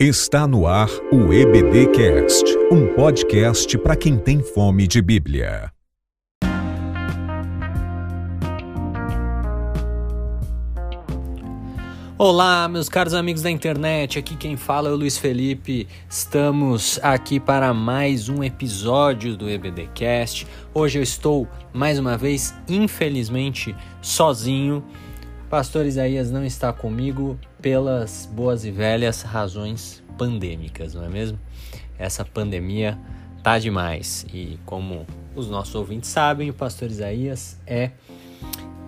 Está no ar o EBDcast, um podcast para quem tem fome de Bíblia. Olá, meus caros amigos da internet. Aqui quem fala é o Luiz Felipe. Estamos aqui para mais um episódio do EBDcast. Hoje eu estou mais uma vez, infelizmente, sozinho. Pastor Isaías não está comigo pelas boas e velhas razões pandêmicas, não é mesmo? Essa pandemia tá demais e como os nossos ouvintes sabem, o Pastor Isaías é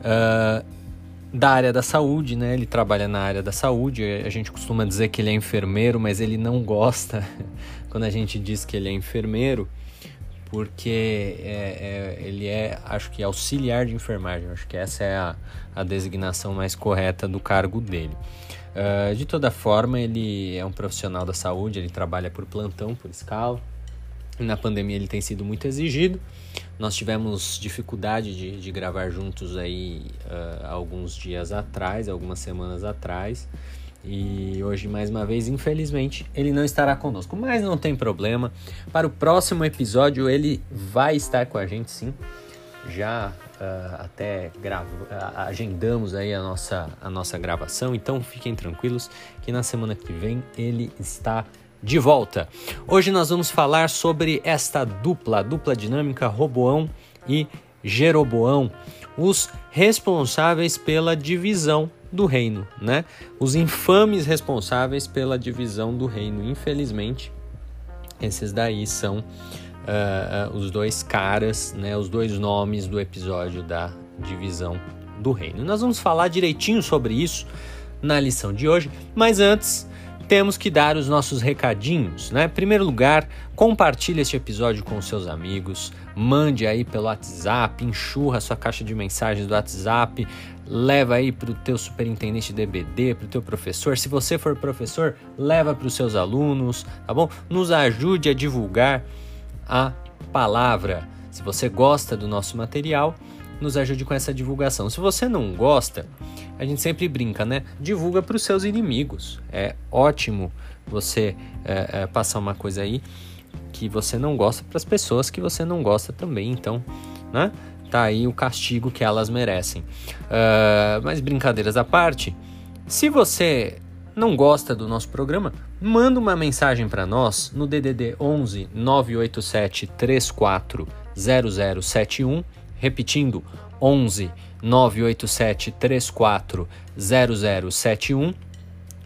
uh, da área da saúde, né? Ele trabalha na área da saúde. A gente costuma dizer que ele é enfermeiro, mas ele não gosta quando a gente diz que ele é enfermeiro porque é, é, ele é, acho que, auxiliar de enfermagem. Acho que essa é a, a designação mais correta do cargo dele. Uh, de toda forma, ele é um profissional da saúde, ele trabalha por plantão, por escala. Na pandemia ele tem sido muito exigido. Nós tivemos dificuldade de, de gravar juntos aí uh, alguns dias atrás, algumas semanas atrás. E hoje, mais uma vez, infelizmente, ele não estará conosco, mas não tem problema. Para o próximo episódio, ele vai estar com a gente sim. Já uh, até gravo, uh, agendamos aí a nossa, a nossa gravação, então fiquem tranquilos que na semana que vem ele está de volta. Hoje nós vamos falar sobre esta dupla, dupla dinâmica Roboão e Jeroboão, os responsáveis pela divisão do reino, né? Os infames responsáveis pela divisão do reino. Infelizmente, esses daí são uh, uh, os dois caras, né? Os dois nomes do episódio da divisão do reino. Nós vamos falar direitinho sobre isso na lição de hoje, mas antes temos que dar os nossos recadinhos, né? Em primeiro lugar, compartilhe este episódio com seus amigos, mande aí pelo WhatsApp, enxurra sua caixa de mensagens do WhatsApp, leva aí para o teu superintendente de EBD, para o teu professor. Se você for professor, leva para os seus alunos, tá bom? Nos ajude a divulgar a palavra. Se você gosta do nosso material, nos ajude com essa divulgação. Se você não gosta, a gente sempre brinca, né? Divulga para os seus inimigos. É ótimo você é, é, passar uma coisa aí que você não gosta para as pessoas que você não gosta também. Então, né? Tá aí o castigo que elas merecem. Uh, mas brincadeiras à parte, se você não gosta do nosso programa, manda uma mensagem para nós no DDD 11 987 34 0071, repetindo 11 987 34 0071.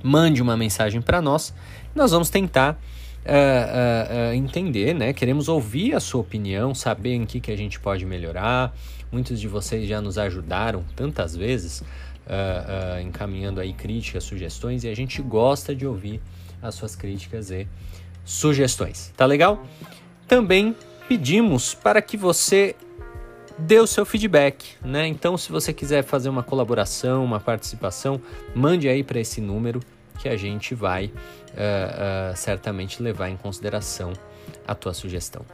Mande uma mensagem para nós. Nós vamos tentar uh, uh, entender, né? Queremos ouvir a sua opinião, saber em que, que a gente pode melhorar. Muitos de vocês já nos ajudaram tantas vezes, encaminhando aí críticas, sugestões, e a gente gosta de ouvir as suas críticas e sugestões. Tá legal? Também pedimos para que você dê o seu feedback, né? Então, se você quiser fazer uma colaboração, uma participação, mande aí para esse número que a gente vai uh, uh, certamente levar em consideração a tua sugestão.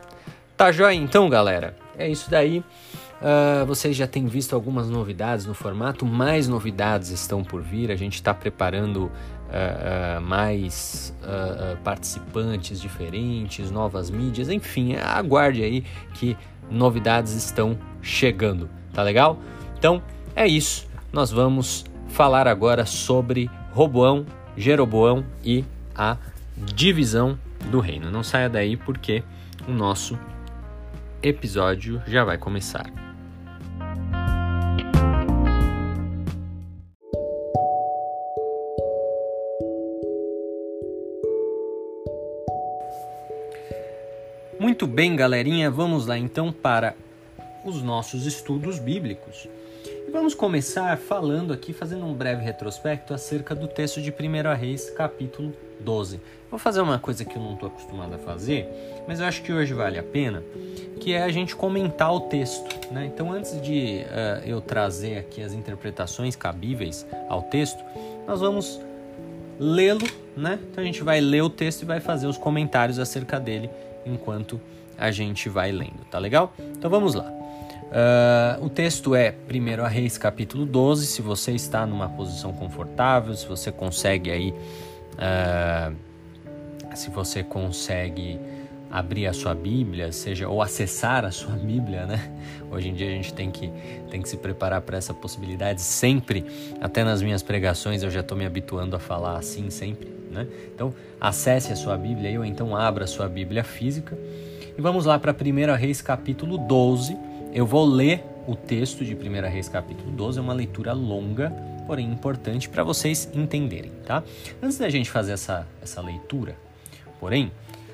Tá joia então, galera? É isso daí. Uh, vocês já têm visto algumas novidades no formato, mais novidades estão por vir. A gente está preparando uh, uh, mais participantes diferentes, novas mídias, enfim, aguarde aí que novidades estão chegando, tá legal? Então é isso. Nós vamos falar agora sobre Roboão, Jeroboão e a divisão do reino. Não saia daí porque o nosso episódio já vai começar. Muito bem, galerinha, vamos lá então para os nossos estudos bíblicos. E vamos começar falando aqui, fazendo um breve retrospecto acerca do texto de 1 Reis, capítulo 12. Vou fazer uma coisa que eu não estou acostumado a fazer, mas eu acho que hoje vale a pena, que é a gente comentar o texto. Né? Então, antes de uh, eu trazer aqui as interpretações cabíveis ao texto, nós vamos lê-lo, né? Então a gente vai ler o texto e vai fazer os comentários acerca dele enquanto a gente vai lendo, tá legal? Então vamos lá. Uh, o texto é 1 Reis capítulo 12. Se você está numa posição confortável, se você consegue aí uh, se você consegue abrir a sua Bíblia, seja ou acessar a sua Bíblia, né? Hoje em dia a gente tem que, tem que se preparar para essa possibilidade sempre. Até nas minhas pregações eu já estou me habituando a falar assim sempre, né? Então acesse a sua Bíblia ou então abra a sua Bíblia física e vamos lá para 1 Reis capítulo 12. Eu vou ler o texto de 1 Reis capítulo 12, é uma leitura longa, porém importante para vocês entenderem, tá? Antes da gente fazer essa, essa leitura, porém,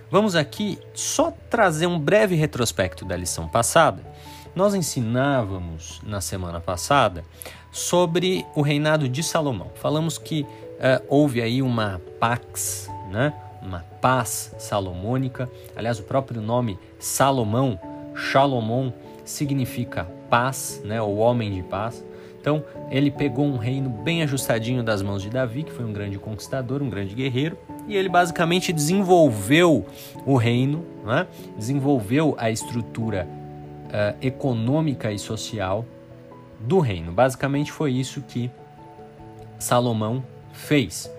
Vamos aqui só trazer um breve retrospecto da lição passada. Nós ensinávamos na semana passada sobre o reinado de Salomão. Falamos que uh, houve aí uma pax, né? uma paz salomônica. Aliás, o próprio nome Salomão, Shalomon, significa paz, né? o homem de paz. Então, ele pegou um reino bem ajustadinho das mãos de Davi, que foi um grande conquistador, um grande guerreiro, e ele basicamente desenvolveu o reino, né? desenvolveu a estrutura uh, econômica e social do reino. Basicamente foi isso que Salomão fez.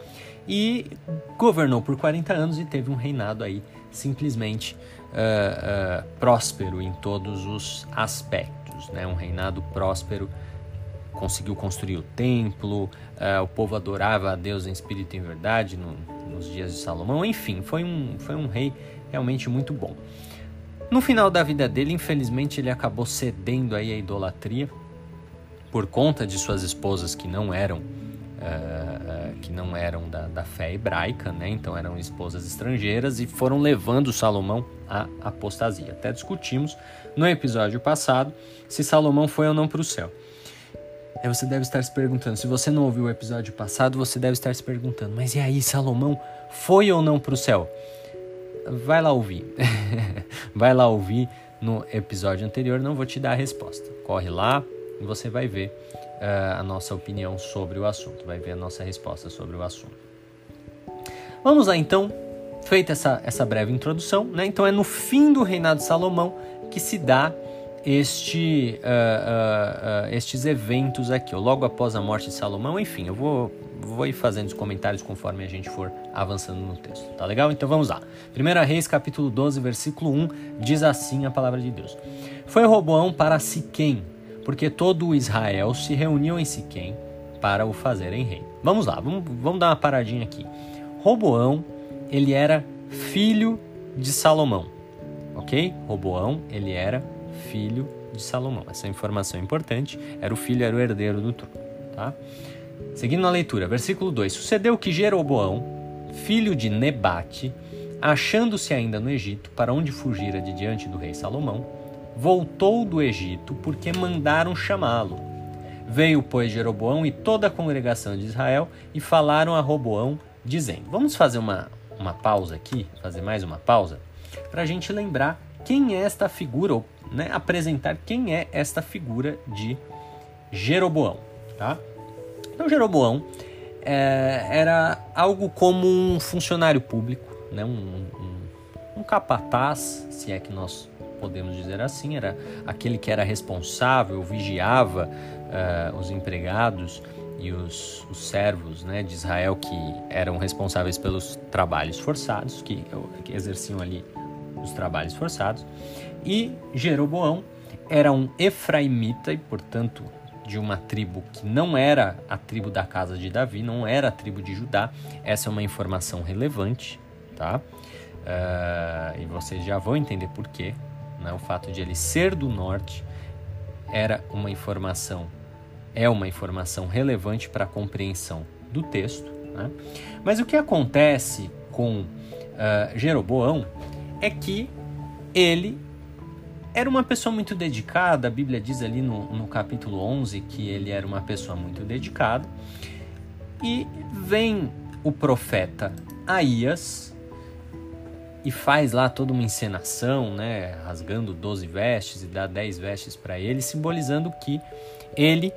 E governou por 40 anos e teve um reinado aí simplesmente uh, uh, próspero em todos os aspectos, né? um reinado próspero conseguiu construir o templo, uh, o povo adorava a Deus em espírito e em verdade no, nos dias de Salomão, enfim, foi um, foi um rei realmente muito bom. No final da vida dele, infelizmente, ele acabou cedendo aí à idolatria por conta de suas esposas que não eram uh, uh, que não eram da, da, fé hebraica, né? Então eram esposas estrangeiras e foram levando Salomão à apostasia. Até discutimos no episódio passado se Salomão foi ou não para o céu. Aí você deve estar se perguntando, se você não ouviu o episódio passado, você deve estar se perguntando, mas e aí, Salomão foi ou não para o céu? Vai lá ouvir. vai lá ouvir no episódio anterior, não vou te dar a resposta. Corre lá e você vai ver uh, a nossa opinião sobre o assunto, vai ver a nossa resposta sobre o assunto. Vamos lá então, feita essa, essa breve introdução, né? Então é no fim do reinado de Salomão que se dá este, uh, uh, estes eventos aqui, logo após a morte de Salomão, enfim, eu vou, vou ir fazendo os comentários conforme a gente for avançando no texto, tá legal? Então vamos lá. 1 Reis, capítulo 12, versículo 1, diz assim a palavra de Deus. Foi Roboão para Siquém, porque todo Israel se reuniu em Siquém para o fazerem rei. Vamos lá, vamos, vamos dar uma paradinha aqui. Roboão, ele era filho de Salomão, ok? Roboão, ele era filho de Salomão. Essa informação é importante. Era o filho, era o herdeiro do trono. Tá? Seguindo na leitura, versículo 2: Sucedeu que Jeroboão, filho de Nebate, achando-se ainda no Egito, para onde fugira de diante do rei Salomão, voltou do Egito porque mandaram chamá-lo. Veio, pois, Jeroboão e toda a congregação de Israel e falaram a Roboão, dizendo: Vamos fazer uma, uma pausa aqui, fazer mais uma pausa, para a gente lembrar quem é esta figura, ou né, apresentar quem é esta figura de Jeroboão. Tá? Então, Jeroboão é, era algo como um funcionário público, né, um, um, um capataz, se é que nós podemos dizer assim, era aquele que era responsável, vigiava uh, os empregados e os, os servos né, de Israel que eram responsáveis pelos trabalhos forçados, que, que exerciam ali os trabalhos forçados. E Jeroboão era um efraimita e, portanto, de uma tribo que não era a tribo da casa de Davi, não era a tribo de Judá. Essa é uma informação relevante, tá? Uh, e vocês já vão entender por quê. Né? O fato de ele ser do norte era uma informação, é uma informação relevante para a compreensão do texto. Né? Mas o que acontece com uh, Jeroboão é que ele era uma pessoa muito dedicada, a Bíblia diz ali no, no capítulo 11 que ele era uma pessoa muito dedicada. E vem o profeta Aías e faz lá toda uma encenação, né, rasgando 12 vestes e dá 10 vestes para ele, simbolizando que ele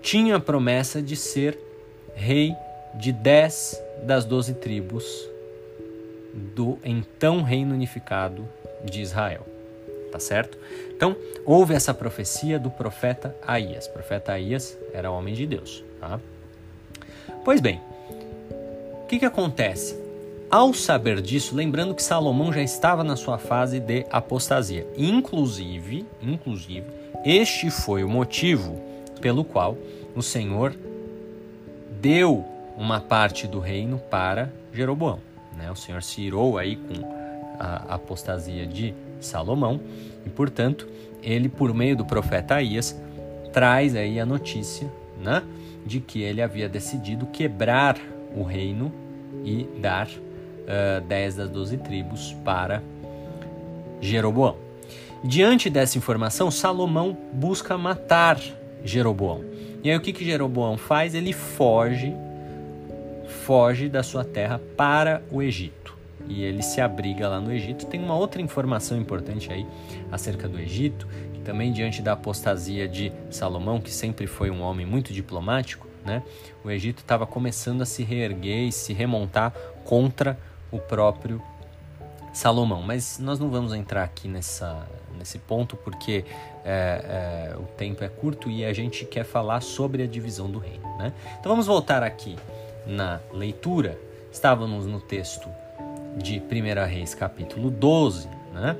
tinha a promessa de ser rei de 10 das 12 tribos do então reino unificado de Israel tá certo? Então, houve essa profecia do profeta Aías. O profeta Aías era homem de Deus, tá? Pois bem, o que que acontece? Ao saber disso, lembrando que Salomão já estava na sua fase de apostasia, inclusive, inclusive, este foi o motivo pelo qual o Senhor deu uma parte do reino para Jeroboão. Né? O Senhor se irou aí com a apostasia de Salomão e, portanto, ele, por meio do profeta Aías, traz aí a notícia né, de que ele havia decidido quebrar o reino e dar uh, dez das doze tribos para Jeroboão. Diante dessa informação, Salomão busca matar Jeroboão. E aí o que, que Jeroboão faz? Ele foge, foge da sua terra para o Egito. E ele se abriga lá no Egito. Tem uma outra informação importante aí acerca do Egito, que também diante da apostasia de Salomão, que sempre foi um homem muito diplomático, né? O Egito estava começando a se reerguer e se remontar contra o próprio Salomão. Mas nós não vamos entrar aqui nessa, nesse ponto porque é, é, o tempo é curto e a gente quer falar sobre a divisão do reino. Né? Então vamos voltar aqui na leitura. Estávamos no texto de 1 Reis, capítulo 12, né?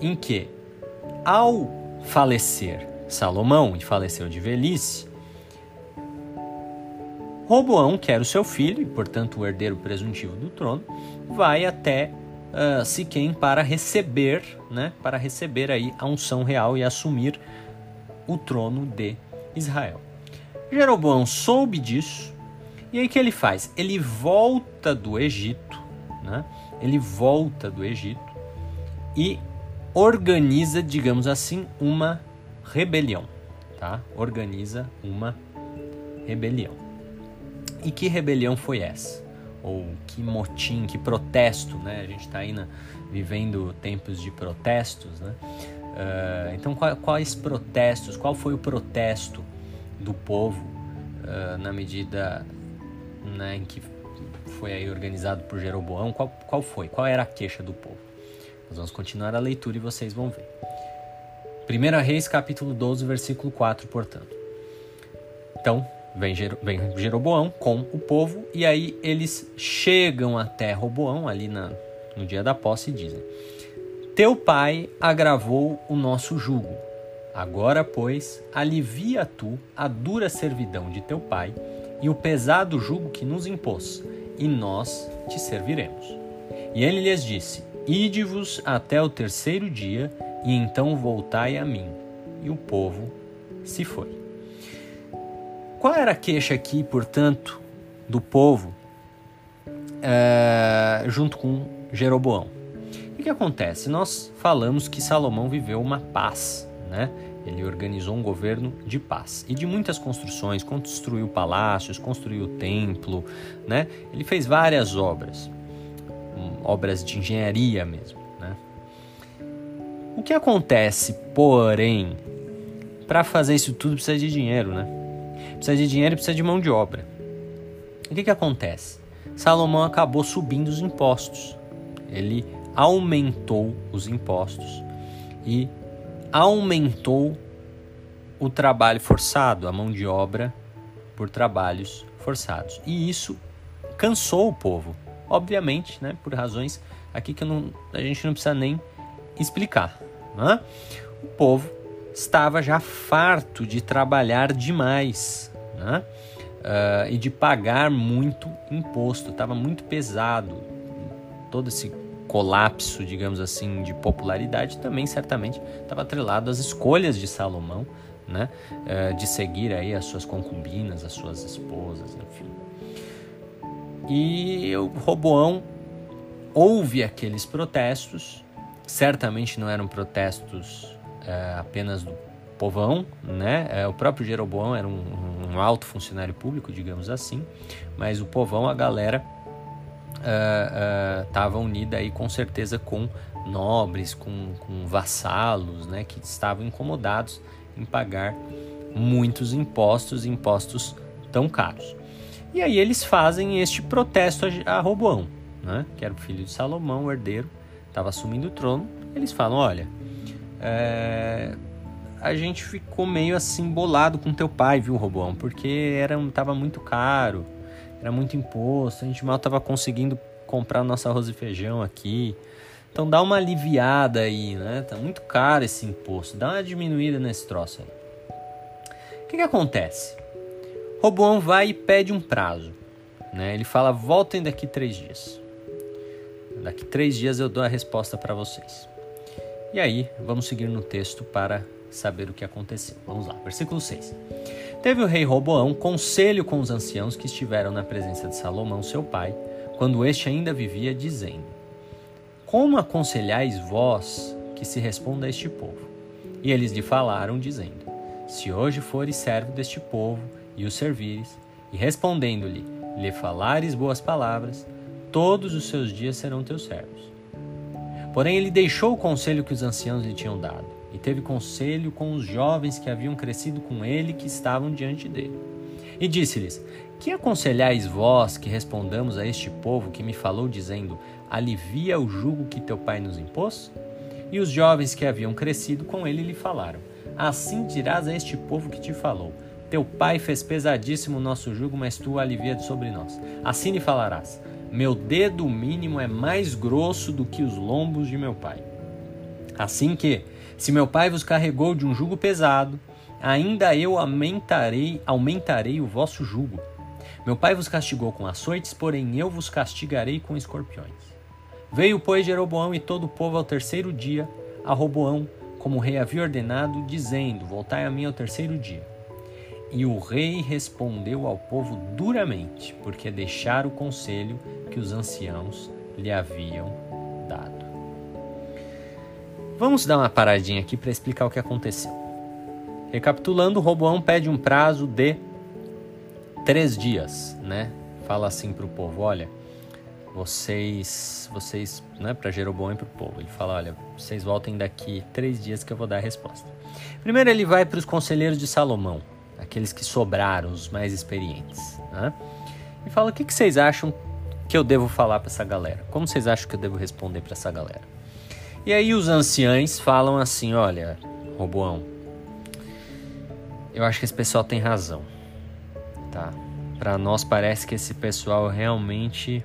em que, ao falecer Salomão, e faleceu de velhice, Roboão, que era o seu filho e, portanto, o herdeiro presuntivo do trono, vai até uh, Siquém para receber, né, para receber aí a unção real e assumir o trono de Israel. Jeroboão soube disso e aí que ele faz? Ele volta do Egito, né? Ele volta do Egito e organiza, digamos assim, uma rebelião, tá? Organiza uma rebelião. E que rebelião foi essa? Ou que motim, que protesto, né? A gente está aí na, vivendo tempos de protestos, né? Uh, então, quais protestos? Qual foi o protesto do povo uh, na medida né, em que foi aí organizado por Jeroboão? Qual, qual foi? Qual era a queixa do povo? Nós vamos continuar a leitura e vocês vão ver. 1 Reis, capítulo 12, versículo 4, portanto. Então, vem, vem Jeroboão com o povo, e aí eles chegam até Roboão, ali na, no dia da posse, e dizem: Teu pai agravou o nosso jugo. Agora, pois, alivia tu a dura servidão de teu pai e o pesado jugo que nos impôs, e nós te serviremos. E ele lhes disse: Ide-vos até o terceiro dia, e então voltai a mim. E o povo se foi. Qual era a queixa aqui, portanto, do povo é, junto com Jeroboão? O que acontece? Nós falamos que Salomão viveu uma paz, né? Ele organizou um governo de paz e de muitas construções, construiu palácios, construiu o templo, né? Ele fez várias obras, obras de engenharia mesmo, né? O que acontece, porém, para fazer isso tudo precisa de dinheiro, né? Precisa de dinheiro e precisa de mão de obra. O que, que acontece? Salomão acabou subindo os impostos. Ele aumentou os impostos e aumentou o trabalho forçado, a mão de obra por trabalhos forçados. E isso cansou o povo, obviamente, né, por razões aqui que não, a gente não precisa nem explicar. Né? O povo estava já farto de trabalhar demais né? Uh, e de pagar muito imposto, estava muito pesado. Todo esse colapso, digamos assim, de popularidade também certamente estava atrelado às escolhas de Salomão, né? Uh, de seguir aí as suas concubinas, as suas esposas, enfim. E o Roboão houve aqueles protestos, certamente não eram protestos é, apenas do povão, né? É, o próprio Jeroboão era um, um, alto funcionário público, digamos assim, mas o povão, a galera estava uh, uh, unida aí com certeza com nobres, com, com vassalos, né? Que estavam incomodados em pagar muitos impostos, impostos tão caros. E aí eles fazem este protesto a, a Roboão, né? Que era o filho de Salomão, o herdeiro, estava assumindo o trono. Eles falam, olha é, a gente ficou meio assim bolado com teu pai, viu, Robão? Porque era, tava muito caro, era muito imposto, a gente mal tava conseguindo comprar nosso arroz e feijão aqui. Então dá uma aliviada aí, né? Tá muito caro esse imposto. Dá uma diminuída nesse troço aí. O que, que acontece? Roboão vai e pede um prazo. Né? Ele fala: voltem daqui três dias. Daqui três dias eu dou a resposta para vocês. E aí, vamos seguir no texto para saber o que aconteceu. Vamos lá, versículo 6. Teve o rei Roboão conselho com os anciãos que estiveram na presença de Salomão, seu pai, quando este ainda vivia, dizendo: Como aconselhais vós que se responda a este povo? E eles lhe falaram, dizendo: Se hoje fores servo deste povo e o servires, e respondendo-lhe, lhe falares boas palavras, todos os seus dias serão teus servos. Porém, ele deixou o conselho que os anciãos lhe tinham dado, e teve conselho com os jovens que haviam crescido com ele que estavam diante dele. E disse-lhes: Que aconselhais vós que respondamos a este povo que me falou, dizendo: Alivia o jugo que teu pai nos impôs? E os jovens que haviam crescido com ele lhe falaram: Assim dirás a este povo que te falou: Teu pai fez pesadíssimo o nosso jugo, mas tu alivia sobre nós. Assim lhe falarás: Meu dedo mínimo é mais grosso do que os lombos de meu pai. Assim que, se meu pai vos carregou de um jugo pesado, ainda eu aumentarei, aumentarei o vosso jugo. Meu pai vos castigou com açoites, porém eu vos castigarei com escorpiões. Veio, pois, Jeroboão e todo o povo ao terceiro dia a Roboão, como o rei havia ordenado, dizendo: Voltai a mim ao terceiro dia. E o rei respondeu ao povo duramente, porque deixaram o conselho que os anciãos lhe haviam dado. Vamos dar uma paradinha aqui para explicar o que aconteceu. Recapitulando, Roboão pede um prazo de três dias, né? Fala assim para o povo: olha, vocês, vocês, né? Para Jeroboão e para o povo, ele fala: olha, vocês voltem daqui três dias que eu vou dar a resposta. Primeiro, ele vai para os conselheiros de Salomão, aqueles que sobraram, os mais experientes, né? E fala: o que, que vocês acham que eu devo falar para essa galera? Como vocês acham que eu devo responder para essa galera? E aí os anciães falam assim: olha, Roboão, eu acho que esse pessoal tem razão, tá? Para nós parece que esse pessoal realmente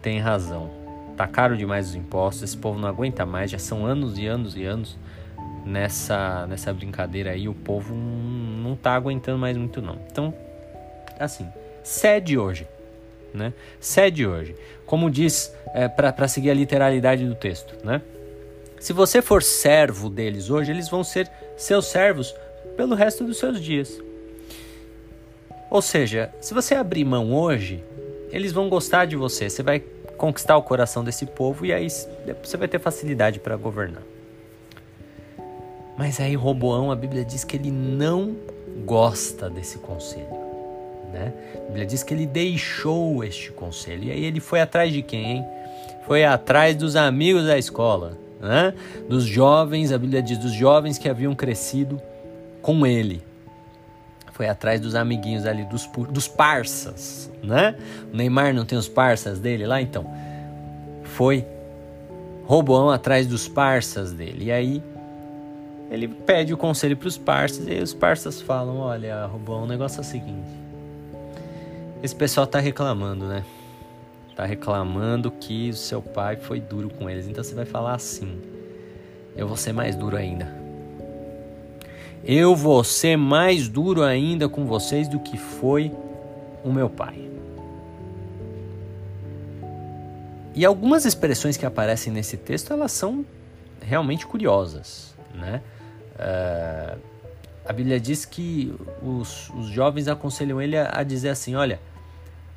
tem razão. Tá caro demais os impostos, esse povo não aguenta mais, já são anos e anos e anos nessa nessa brincadeira aí, o povo não, tá aguentando mais muito não. Então, assim, cede hoje, né? Cede hoje. Como diz, é, para seguir a literalidade do texto, né? Se você for servo deles hoje, eles vão ser seus servos pelo resto dos seus dias. Ou seja, se você abrir mão hoje, eles vão gostar de você. Você vai conquistar o coração desse povo e aí você vai ter facilidade para governar. Mas aí Roboão, a Bíblia diz que ele não gosta desse conselho. Né? A Bíblia diz que ele deixou este conselho. E aí ele foi atrás de quem, hein? Foi atrás dos amigos da escola, né? Dos jovens, a Bíblia diz, dos jovens que haviam crescido com ele. Foi atrás dos amiguinhos ali, dos, dos parças, né? O Neymar não tem os parças dele lá, então. Foi Roboão atrás dos parças dele. E aí ele pede o conselho para os parças e os parças falam: Olha, Roboão, o negócio é o seguinte. Esse pessoal tá reclamando, né? Tá reclamando que o seu pai foi duro com eles. Então você vai falar assim: Eu vou ser mais duro ainda. Eu vou ser mais duro ainda com vocês do que foi o meu pai. E algumas expressões que aparecem nesse texto elas são realmente curiosas, né? Uh, a Bíblia diz que os, os jovens aconselham ele a, a dizer assim: olha,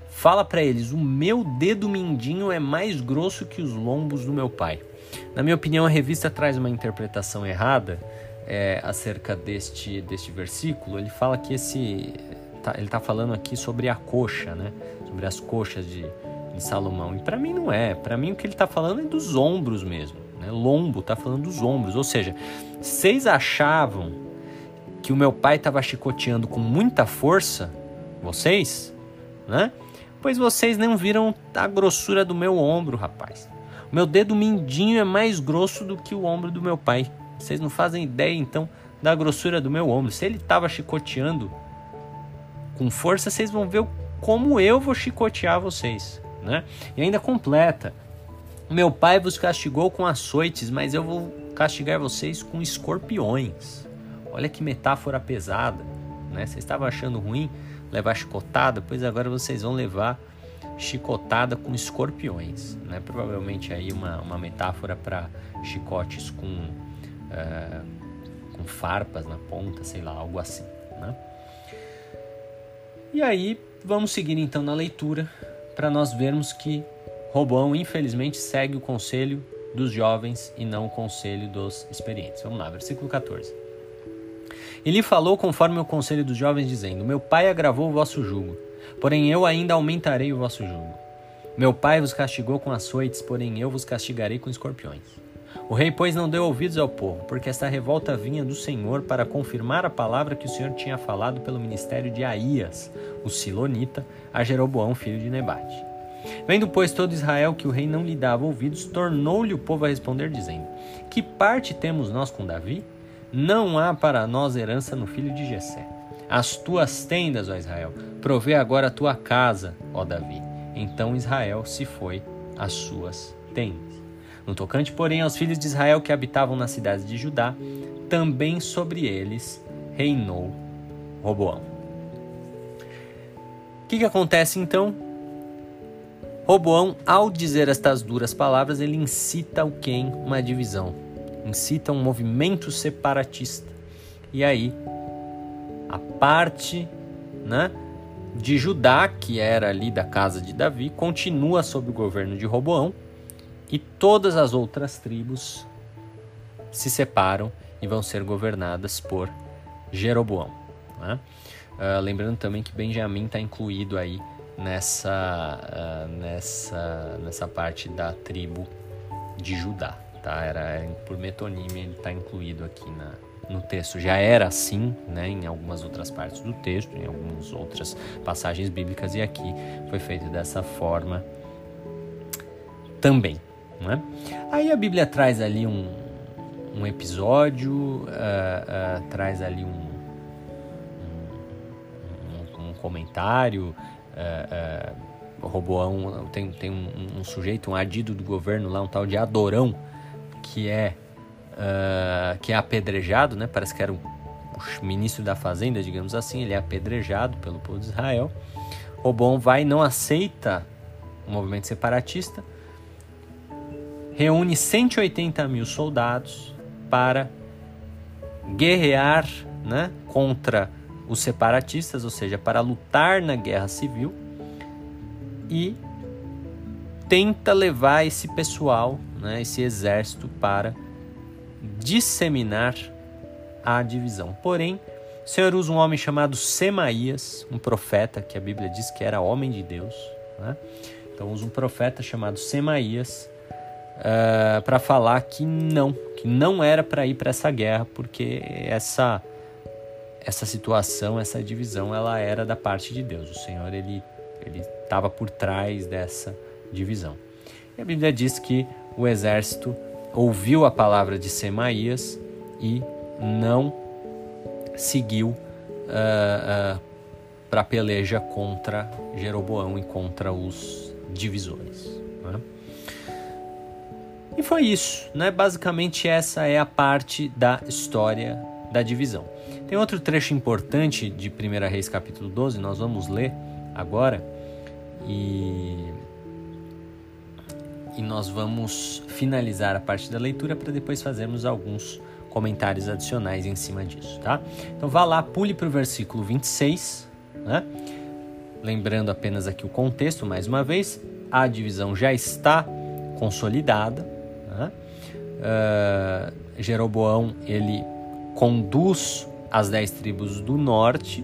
fala para eles, o meu dedo mindinho é mais grosso que os lombos do meu pai. Na minha opinião, a revista traz uma interpretação errada é, acerca deste, deste versículo. Ele fala que esse. Tá, ele está falando aqui sobre a coxa, né? Sobre as coxas de, de Salomão. E para mim não é. Para mim o que ele está falando é dos ombros mesmo. Né? Lombo está falando dos ombros. Ou seja, vocês achavam que o meu pai estava chicoteando com muita força, vocês, né? Pois vocês não viram a grossura do meu ombro, rapaz. O meu dedo mindinho é mais grosso do que o ombro do meu pai. Vocês não fazem ideia então da grossura do meu ombro. Se ele estava chicoteando com força, vocês vão ver como eu vou chicotear vocês né? E ainda completa: Meu pai vos castigou com açoites, mas eu vou castigar vocês com escorpiões. Olha que metáfora pesada, né? Vocês estavam achando ruim levar chicotada, pois agora vocês vão levar chicotada com escorpiões, né? Provavelmente aí uma, uma metáfora para chicotes com uh, com farpas na ponta, sei lá, algo assim, né? E aí vamos seguir então na leitura para nós vermos que Robão infelizmente segue o conselho dos jovens e não o conselho dos experientes. Vamos lá, versículo 14. Ele falou conforme o conselho dos jovens, dizendo: Meu pai agravou o vosso jugo porém eu ainda aumentarei o vosso jugo. Meu pai vos castigou com açoites, porém eu vos castigarei com escorpiões. O rei, pois, não deu ouvidos ao povo, porque esta revolta vinha do Senhor para confirmar a palavra que o Senhor tinha falado pelo ministério de Aías, o Silonita, a Jeroboão, filho de Nebate. Vendo, pois, todo Israel que o rei não lhe dava ouvidos, tornou-lhe o povo a responder, dizendo: Que parte temos nós com Davi? Não há para nós herança no filho de Jessé. As tuas tendas, ó Israel, provê agora a tua casa, ó Davi. Então Israel se foi às suas tendas. No tocante, porém, aos filhos de Israel que habitavam nas cidades de Judá, também sobre eles reinou Roboão. O que, que acontece então? Roboão, ao dizer estas duras palavras, ele incita o quem? Uma divisão, incita um movimento separatista. E aí a parte né, de Judá, que era ali da casa de Davi, continua sob o governo de Roboão e todas as outras tribos se separam e vão ser governadas por Jeroboão. Né? Uh, lembrando também que Benjamim está incluído aí nessa, uh, nessa, nessa parte da tribo de Judá. Tá? Era por metonímia, ele está incluído aqui na, no texto já era assim, né, em algumas outras partes do texto, em algumas outras passagens bíblicas, e aqui foi feito dessa forma também. Né? Aí a Bíblia traz ali um, um episódio, uh, uh, traz ali um, um, um comentário. Uh, Roboão tem, tem um, um, sujeito, um adido do governo lá, um tal de Adorão, que é uh, que é apedrejado, né? Parece que era o, o, ministro da fazenda, digamos assim, ele é apedrejado pelo povo de Israel. Robão vai e não aceita o movimento separatista, reúne 180 mil soldados para guerrear né, contra os separatistas, ou seja, para lutar na guerra civil e tenta levar esse pessoal, né, esse exército para disseminar a divisão. Porém, o Senhor usa um homem chamado Semaías, um profeta, que a Bíblia diz que era homem de Deus. Né? Então, usa um profeta chamado Semaías uh, para falar que não, que não era para ir para essa guerra, porque essa essa situação, essa divisão, ela era da parte de Deus. O Senhor ele ele estava por trás dessa divisão. E a Bíblia diz que o exército ouviu a palavra de Semaías e não seguiu uh, uh, para a peleja contra Jeroboão e contra os divisores. Né? E foi isso, né? Basicamente essa é a parte da história da divisão. Tem outro trecho importante de 1 Reis capítulo 12, nós vamos ler agora e e nós vamos finalizar a parte da leitura para depois fazermos alguns comentários adicionais em cima disso, tá? Então vá lá, pule para o versículo 26, né? Lembrando apenas aqui o contexto, mais uma vez, a divisão já está consolidada, né? uh, Jeroboão ele conduz as dez tribos do norte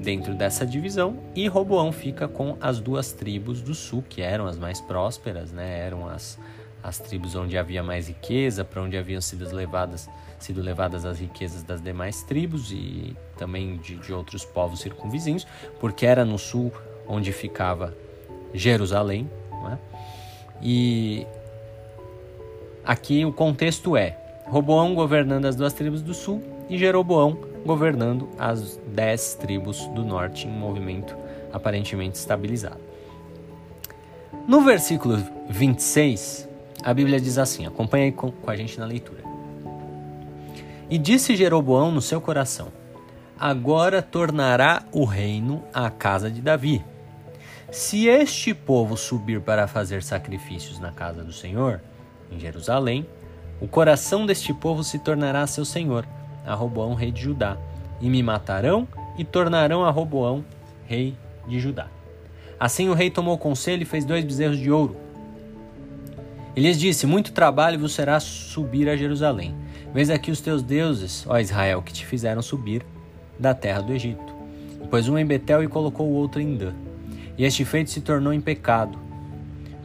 dentro dessa divisão e Roboão fica com as duas tribos do sul, que eram as mais prósperas, né? Eram as, as tribos onde havia mais riqueza, para onde haviam sido levadas, sido levadas as riquezas das demais tribos e também de, de outros povos circunvizinhos, porque era no sul onde ficava Jerusalém. Né? E aqui o contexto é Roboão governando as duas tribos do sul e Jeroboão governando as dez tribos do norte em um movimento aparentemente estabilizado. No versículo 26, a Bíblia diz assim: acompanha aí com, a gente na leitura. E disse Jeroboão no seu coração: Agora tornará o reino à casa de Davi. Se este povo subir para fazer sacrifícios na casa do Senhor, em Jerusalém, o coração deste povo se tornará seu senhor, a Roboão, rei de Judá, e me matarão e tornarão a Roboão, rei de Judá. Assim o rei tomou conselho e fez dois bezerros de ouro. E lhes disse: Muito trabalho vos será subir a Jerusalém. Vês aqui os teus deuses, ó Israel, que te fizeram subir da terra do Egito. E pôs um em Betel e colocou o outro em Dan. E este feito se tornou em pecado,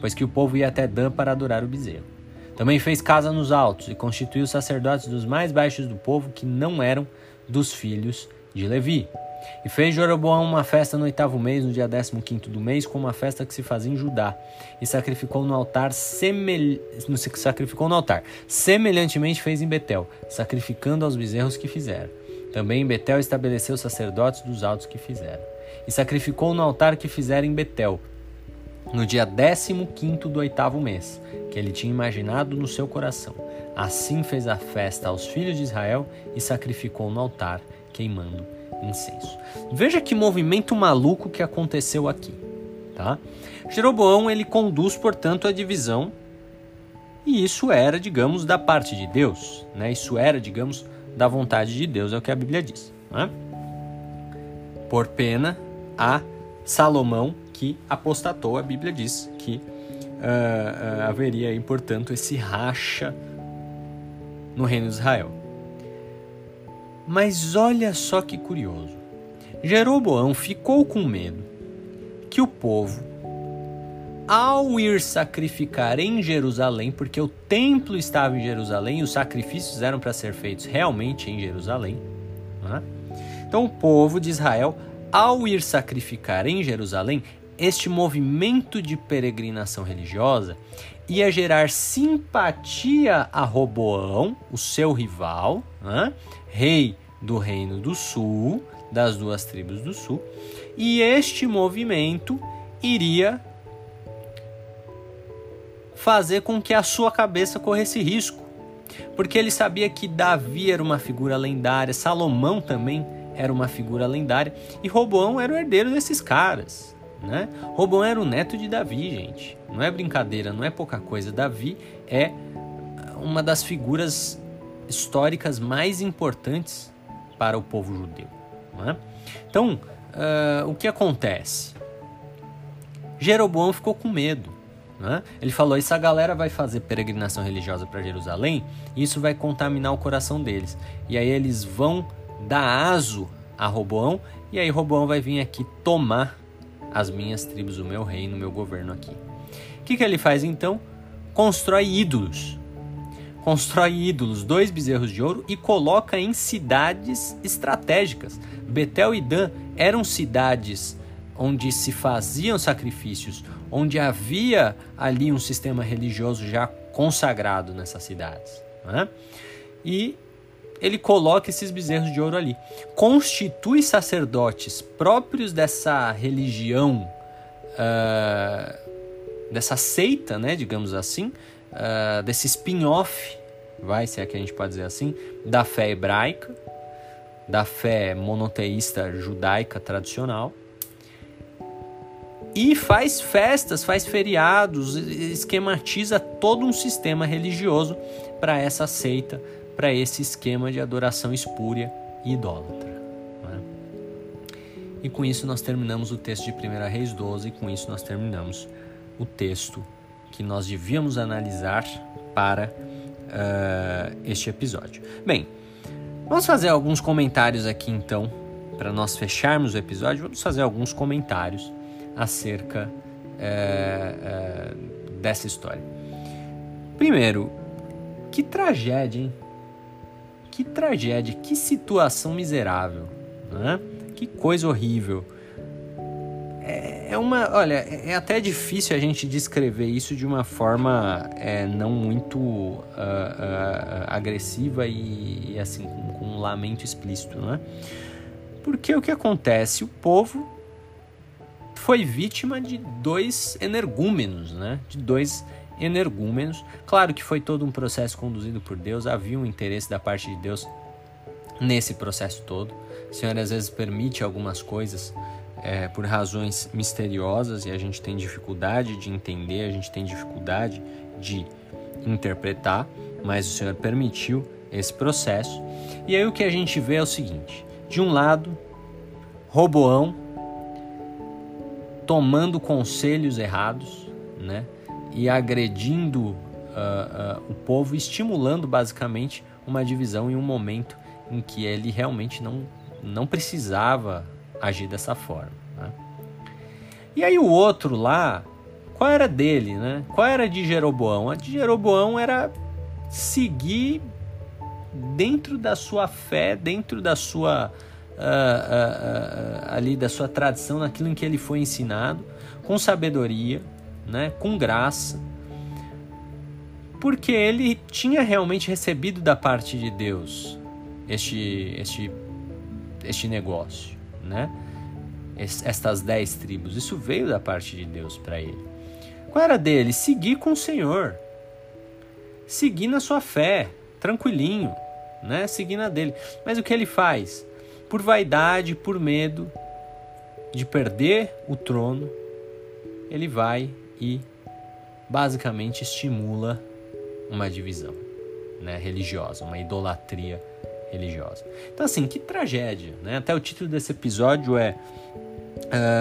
pois que o povo ia até Dan para adorar o bezerro. Também fez casa nos altos e constituiu sacerdotes dos mais baixos do povo que não eram dos filhos de Levi. E fez Jeroboão uma festa no oitavo mês, no dia décimo quinto do mês, como uma festa que se fazia em Judá, e sacrificou no altar semel... sacrificou no altar. Semelhantemente fez em Betel, sacrificando aos bezerros que fizeram. Também em Betel estabeleceu sacerdotes dos altos que fizeram. E sacrificou no altar que fizeram em Betel, no dia décimo quinto do oitavo mês, que ele tinha imaginado no seu coração. Assim fez a festa aos filhos de Israel e sacrificou no altar, queimando incenso. Veja que movimento maluco que aconteceu aqui, tá? Jeroboão ele conduz, portanto, a divisão e isso era, digamos, da parte de Deus, né? Isso era, digamos, da vontade de Deus, é o que a Bíblia diz. Né? Por pena a Salomão que apostatou, a Bíblia diz que uh, uh, haveria aí, portanto, esse racha no reino de Israel. Mas olha só que curioso. Jeroboão ficou com medo que o povo, ao ir sacrificar em Jerusalém, porque o templo estava em Jerusalém e os sacrifícios eram para ser feitos realmente em Jerusalém. Né? Então, o povo de Israel, ao ir sacrificar em Jerusalém, este movimento de peregrinação religiosa ia gerar simpatia a Roboão, o seu rival, né? rei do Reino do Sul, das duas tribos do Sul, e este movimento iria fazer com que a sua cabeça corresse risco, porque ele sabia que Davi era uma figura lendária, Salomão também era uma figura lendária, e Roboão era o herdeiro desses caras. Né? Roboão era o neto de Davi, gente. Não é brincadeira, não é pouca coisa. Davi é uma das figuras históricas mais importantes para o povo judeu. É? Então, uh, o que acontece? Jeroboão ficou com medo. Né? Ele falou: essa galera vai fazer peregrinação religiosa para Jerusalém, e isso vai contaminar o coração deles. E aí eles vão dar aso a Roboão, e aí Roboão vai vir aqui tomar as minhas tribos, o meu reino, o meu governo aqui. O que, que ele faz então? Constrói ídolos. Constrói ídolos, dois bezerros de ouro, e coloca em cidades estratégicas. Betel e Dan eram cidades onde se faziam sacrifícios, onde havia ali um sistema religioso já consagrado nessas cidades. Né? E ele coloca esses bezerros de ouro ali. Constitui sacerdotes próprios dessa religião, uh, dessa seita, né, digamos assim, uh, desse spin-off, vai, se é que a gente pode dizer assim, da fé hebraica, da fé monoteísta judaica tradicional. E faz festas, faz feriados, esquematiza todo um sistema religioso para essa seita, para esse esquema de adoração espúria e idólatra. Né? E com isso nós terminamos o texto de 1 Reis 12, e com isso nós terminamos o texto que nós devíamos analisar para uh, este episódio. Bem, vamos fazer alguns comentários aqui então, para nós fecharmos o episódio, vamos fazer alguns comentários acerca uh, uh, dessa história. Primeiro, que tragédia, hein? Que tragédia, que situação miserável, né? Que coisa horrível. É, é uma, olha, é até difícil a gente descrever isso de uma forma é, não muito uh, uh, agressiva e, e assim com, com, um lamento explícito, né? Porque o que acontece? O povo foi vítima de dois energúmenos, né? De dois energúmenos. Claro que foi todo um processo conduzido por Deus, havia um interesse da parte de Deus nesse processo todo. O Senhor às vezes permite algumas coisas é, por razões misteriosas e a gente tem dificuldade de entender, a gente tem dificuldade de interpretar, mas o Senhor permitiu esse processo. E aí o que a gente vê é o seguinte: de um lado, Roboão tomando conselhos errados, né, e agredindo uh, uh, o povo, estimulando basicamente uma divisão em um momento em que ele realmente não, não precisava agir dessa forma. Né? E aí o outro lá, qual era dele, né? Qual era de Jeroboão? A de Jeroboão era seguir dentro da sua fé, dentro da sua uh, uh, uh, ali da sua tradição, naquilo em que ele foi ensinado, com sabedoria, né? Com graça, porque ele tinha realmente recebido da parte de Deus este, este, este negócio, né? Estas dez tribos. Isso veio da parte de Deus para ele. Qual era dele? Seguir com o Senhor. Seguir na sua fé, tranquilinho, né? Seguir na dele. Mas o que ele faz? Por vaidade, por medo de perder o trono, ele vai e basicamente estimula uma divisão né, religiosa, uma idolatria religiosa. Então, assim, que tragédia, né? Até o título desse episódio é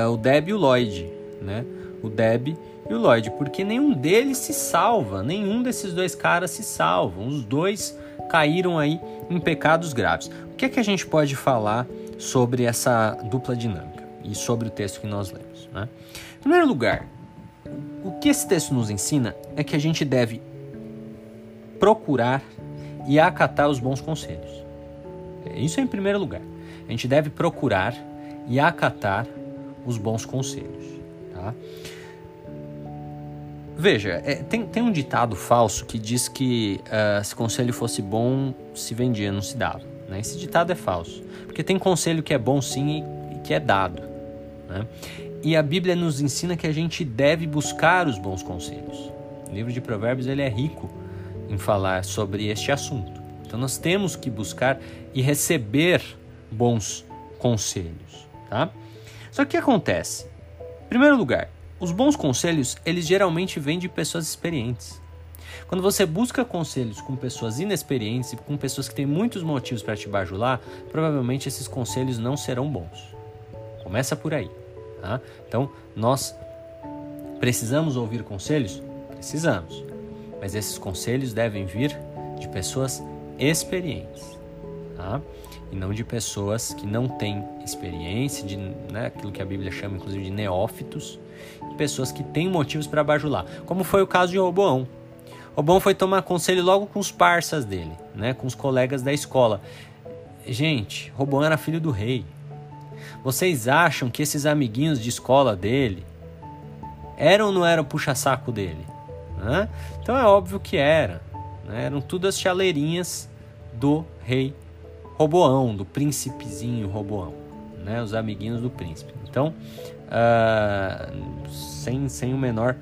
uh, o Deb e o Lloyd, né? O Deb e o Lloyd, porque nenhum deles se salva, nenhum desses dois caras se salvam. Os dois caíram aí em pecados graves. O que é que a gente pode falar sobre essa dupla dinâmica e sobre o texto que nós lemos, né? Em primeiro lugar, o que esse texto nos ensina é que a gente deve procurar e acatar os bons conselhos. Isso é em primeiro lugar. A gente deve procurar e acatar os bons conselhos. Tá? Veja, é, tem, tem um ditado falso que diz que uh, se conselho fosse bom, se vendia, não se dava. Né? Esse ditado é falso. Porque tem conselho que é bom sim e, e que é dado. Né? E a Bíblia nos ensina que a gente deve buscar os bons conselhos. O livro de Provérbios ele é rico em falar sobre este assunto. Então nós temos que buscar e receber bons conselhos, tá? Só que o que acontece? Em primeiro lugar, os bons conselhos, eles geralmente vêm de pessoas experientes. Quando você busca conselhos com pessoas inexperientes e com pessoas que têm muitos motivos para te bajular, provavelmente esses conselhos não serão bons. Começa por aí. Tá? Então, nós precisamos ouvir conselhos? Precisamos. Mas esses conselhos devem vir de pessoas experientes, tá? E não de pessoas que não têm experiência, de né, aquilo que a Bíblia chama inclusive de neófitos, pessoas que têm motivos para bajular, como foi o caso de Roboão. Roboão foi tomar conselho logo com os parças dele, né, com os colegas da escola. Gente, Roboão era filho do rei. Vocês acham que esses amiguinhos de escola dele eram ou não eram puxa-saco dele? Né? Então é óbvio que era. Né? Eram tudo as chaleirinhas do rei Roboão, do príncipezinho Roboão, né? os amiguinhos do príncipe. Então, uh, sem, sem o menor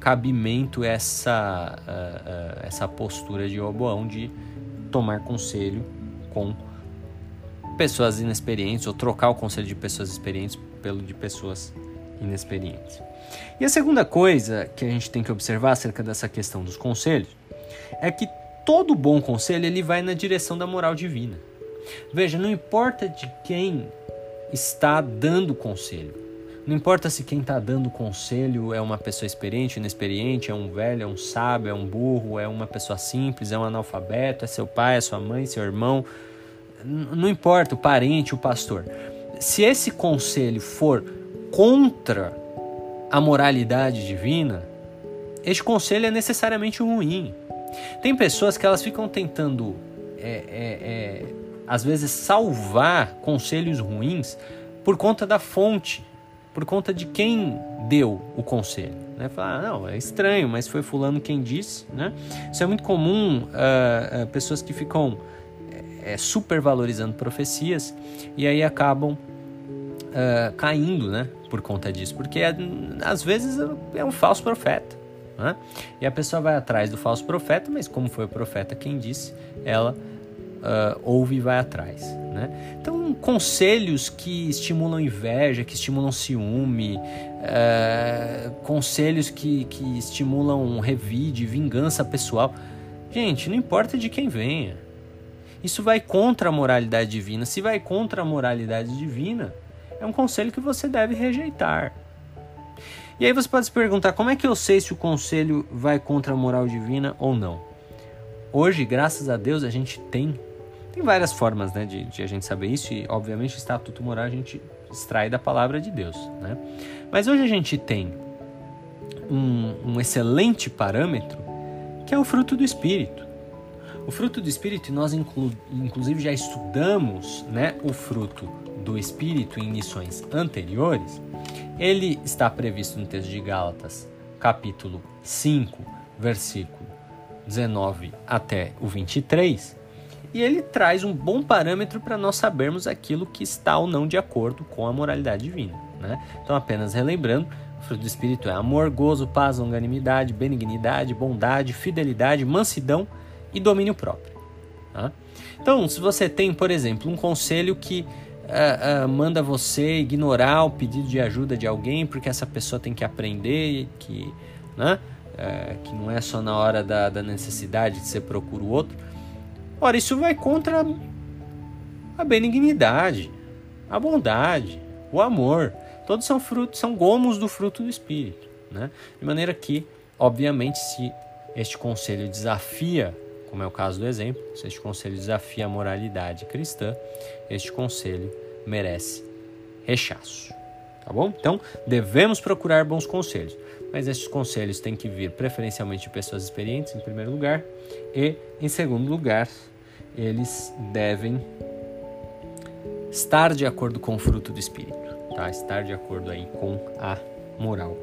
cabimento essa, uh, uh, essa postura de Roboão de tomar conselho com pessoas inexperientes ou trocar o conselho de pessoas experientes pelo de pessoas inexperientes. E a segunda coisa que a gente tem que observar acerca dessa questão dos conselhos é que todo bom conselho ele vai na direção da moral divina. Veja, não importa de quem está dando conselho. Não importa se quem está dando conselho é uma pessoa experiente, inexperiente, é um velho, é um sábio, é um burro, é uma pessoa simples, é um analfabeto, é seu pai, é sua mãe, seu irmão. Não importa o parente, o pastor. Se esse conselho for contra a moralidade divina, este conselho é necessariamente ruim. Tem pessoas que elas ficam tentando, é, é, é, às vezes, salvar conselhos ruins por conta da fonte, por conta de quem deu o conselho. Né? Falar, ah, não, é estranho, mas foi fulano quem disse. Né? Isso é muito comum, uh, uh, pessoas que ficam uh, supervalorizando profecias e aí acabam caindo, né? por conta disso, porque às vezes é um falso profeta. Né? E a pessoa vai atrás do falso profeta, mas como foi o profeta quem disse, ela uh, ouve e vai atrás. Né? Então, conselhos que estimulam inveja, que estimulam ciúme, uh, conselhos que, que estimulam revide, vingança pessoal. Gente, não importa de quem venha. Isso vai contra a moralidade divina. Se vai contra a moralidade divina, é um conselho que você deve rejeitar. E aí você pode se perguntar: como é que eu sei se o conselho vai contra a moral divina ou não? Hoje, graças a Deus, a gente tem tem várias formas né, de, de, a gente saber isso, e obviamente o estatuto moral a gente extrai da palavra de Deus. Né? Mas hoje a gente tem um, um excelente parâmetro que é o fruto do Espírito. O fruto do Espírito, nós inclu, inclusive já estudamos né, o fruto do Espírito em lições anteriores. Ele está previsto no texto de Gálatas, capítulo 5, versículo 19 até o 23 e ele traz um bom parâmetro para nós sabermos aquilo que está ou não de acordo com a moralidade divina. Né? Então, apenas relembrando, o fruto do Espírito é amor, gozo, paz, longanimidade, benignidade, bondade, fidelidade, mansidão e domínio próprio. Tá? Então, se você tem, por exemplo, um conselho que uh, uh, manda você ignorar o pedido de ajuda de alguém porque essa pessoa tem que aprender que, né, uh, que não é só na hora da, da necessidade que você procura o outro, Ora, isso vai contra a benignidade, a bondade, o amor. Todos são frutos, são gomos do fruto do Espírito. Né? De maneira que, obviamente, se este conselho desafia, como é o caso do exemplo, se este conselho desafia a moralidade cristã, este conselho merece rechaço. Tá bom? Então, devemos procurar bons conselhos, mas estes conselhos têm que vir preferencialmente de pessoas experientes, em primeiro lugar, e, em segundo lugar, eles devem estar de acordo com o fruto do Espírito, tá? Estar de acordo aí com a moral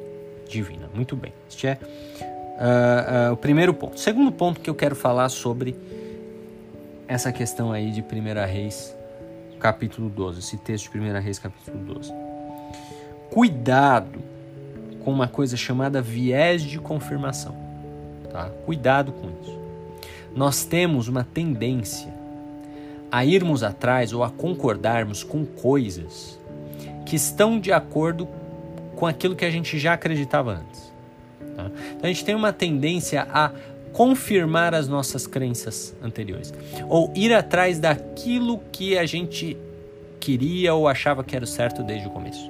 divina. Muito bem. Este é uh, o primeiro ponto. segundo ponto que eu quero falar sobre essa questão aí de 1 Reis, capítulo 12, esse texto de 1 Reis, capítulo 12. Cuidado com uma coisa chamada viés de confirmação, tá? Cuidado com isso nós temos uma tendência a irmos atrás ou a concordarmos com coisas que estão de acordo com aquilo que a gente já acreditava antes. Tá? Então a gente tem uma tendência a confirmar as nossas crenças anteriores ou ir atrás daquilo que a gente queria ou achava que era o certo desde o começo.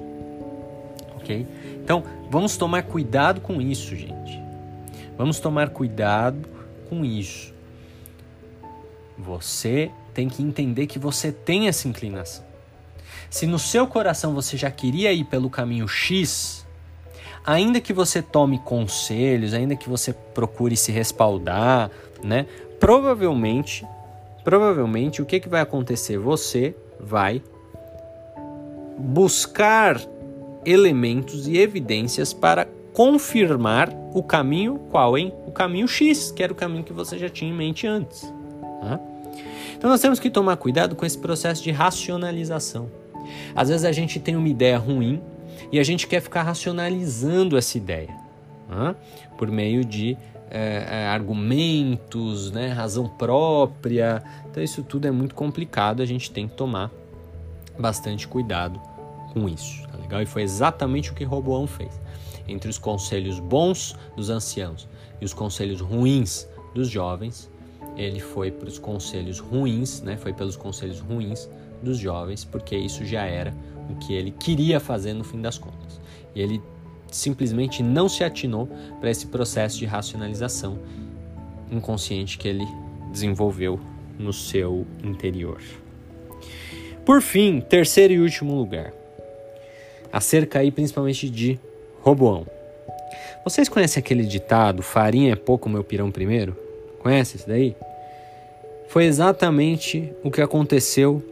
Ok? Então vamos tomar cuidado com isso, gente. Vamos tomar cuidado com isso. Você tem que entender que você tem essa inclinação. Se no seu coração você já queria ir pelo caminho X, ainda que você tome conselhos, ainda que você procure se respaldar, né? Provavelmente, provavelmente o que, que vai acontecer? Você vai buscar elementos e evidências para confirmar o caminho qual, hein? O caminho X, que era o caminho que você já tinha em mente antes. Né? Então nós temos que tomar cuidado com esse processo de racionalização. Às vezes a gente tem uma ideia ruim e a gente quer ficar racionalizando essa ideia né? por meio de é, argumentos, né? razão própria. Então isso tudo é muito complicado, a gente tem que tomar bastante cuidado com isso. Tá legal? E foi exatamente o que Roboão fez. Entre os conselhos bons dos anciãos e os conselhos ruins dos jovens, ele foi para os conselhos ruins, né? Foi pelos conselhos ruins dos jovens, porque isso já era o que ele queria fazer no fim das contas. E ele simplesmente não se atinou para esse processo de racionalização inconsciente que ele desenvolveu no seu interior. Por fim, terceiro e último lugar, acerca aí principalmente de Roboão. Vocês conhecem aquele ditado: farinha é pouco, meu pirão primeiro? Conhece isso daí? Foi exatamente o que aconteceu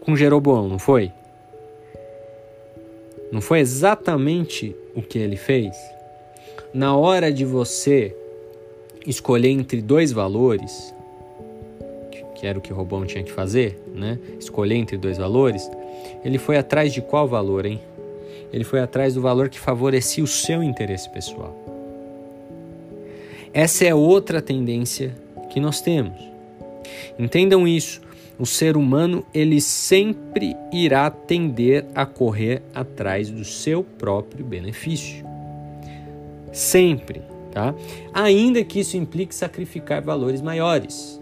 com Jeroboão, não foi? Não foi exatamente o que ele fez? Na hora de você escolher entre dois valores, que era o que Robão tinha que fazer, né? Escolher entre dois valores, ele foi atrás de qual valor, hein? ele foi atrás do valor que favorecia o seu interesse pessoal. Essa é outra tendência que nós temos. Entendam isso. O ser humano ele sempre irá tender a correr atrás do seu próprio benefício. Sempre, tá? Ainda que isso implique sacrificar valores maiores.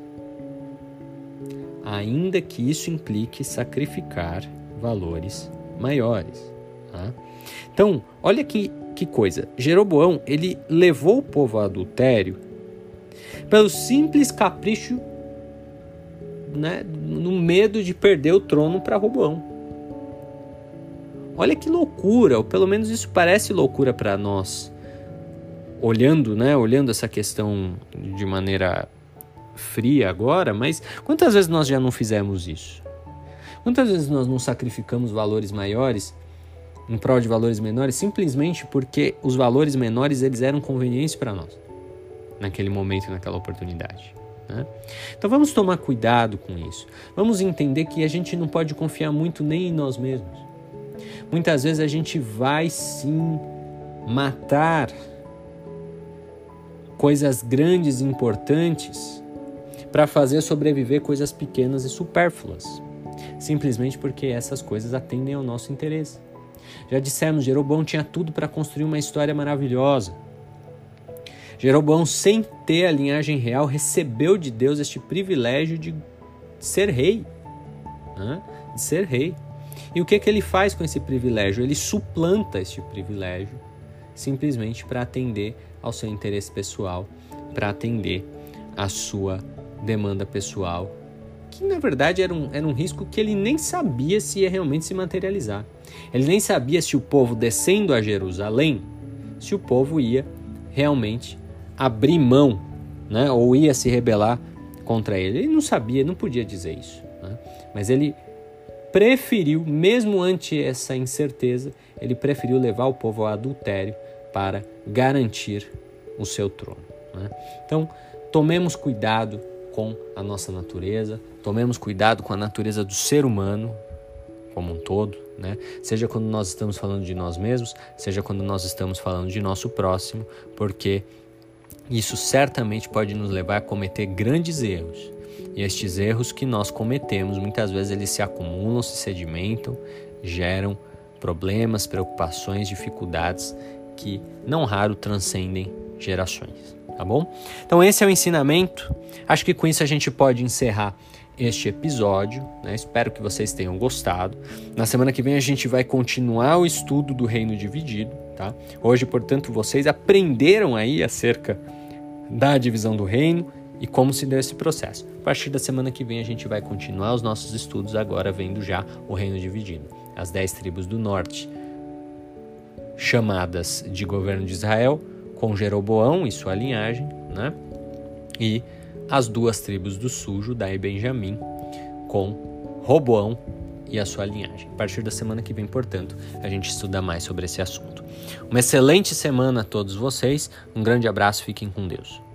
Ainda que isso implique sacrificar valores maiores. Tá? Então, olha que, que coisa. Jeroboão ele levou o povo ao adultério pelo simples capricho né, no medo de perder o trono para Roboão. Olha que loucura, ou pelo menos isso parece loucura para nós. Olhando, né, olhando essa questão de maneira fria agora, mas quantas vezes nós já não fizemos isso? Quantas vezes nós não sacrificamos valores maiores em prol de valores menores simplesmente porque os valores menores eles eram convenientes para nós naquele momento, naquela oportunidade? Né? Então vamos tomar cuidado com isso. Vamos entender que a gente não pode confiar muito nem em nós mesmos. Muitas vezes a gente vai sim matar coisas grandes e importantes para fazer sobreviver coisas pequenas e supérfluas, simplesmente porque essas coisas atendem ao nosso interesse. Já dissemos, Jeroboão tinha tudo para construir uma história maravilhosa Jeroboão, sem ter a linhagem real, recebeu de Deus este privilégio de ser rei. Né? De ser rei. E o que, que ele faz com esse privilégio? Ele suplanta este privilégio simplesmente para atender ao seu interesse pessoal, para atender à sua demanda pessoal, que na verdade era um, era um risco que ele nem sabia se ia realmente se materializar. Ele nem sabia se o povo descendo a Jerusalém, se o povo ia realmente abrir mão, né, ou ia se rebelar contra ele. Ele não sabia, não podia dizer isso, né? mas ele preferiu, mesmo ante essa incerteza, ele preferiu levar o povo ao adultério para garantir o seu trono. Né? Então, tomemos cuidado com a nossa natureza, tomemos cuidado com a natureza do ser humano como um todo, né? Seja quando nós estamos falando de nós mesmos, seja quando nós estamos falando de nosso próximo, porque isso certamente pode nos levar a cometer grandes erros. E estes erros que nós cometemos, muitas vezes eles se acumulam, se sedimentam, geram problemas, preocupações, dificuldades que não raro transcendem gerações, tá bom? Então esse é o ensinamento. Acho que com isso a gente pode encerrar este episódio. Né? Espero que vocês tenham gostado. Na semana que vem a gente vai continuar o estudo do reino dividido. Tá? Hoje, portanto, vocês aprenderam aí acerca da divisão do reino e como se deu esse processo. A partir da semana que vem a gente vai continuar os nossos estudos agora vendo já o reino dividido. As dez tribos do norte, chamadas de governo de Israel, com Jeroboão e sua linhagem, né? E as duas tribos do sul, Judá e Benjamim, com Roboão e a sua linhagem. A partir da semana que vem, portanto, a gente estuda mais sobre esse assunto. Uma excelente semana a todos vocês, um grande abraço, fiquem com Deus.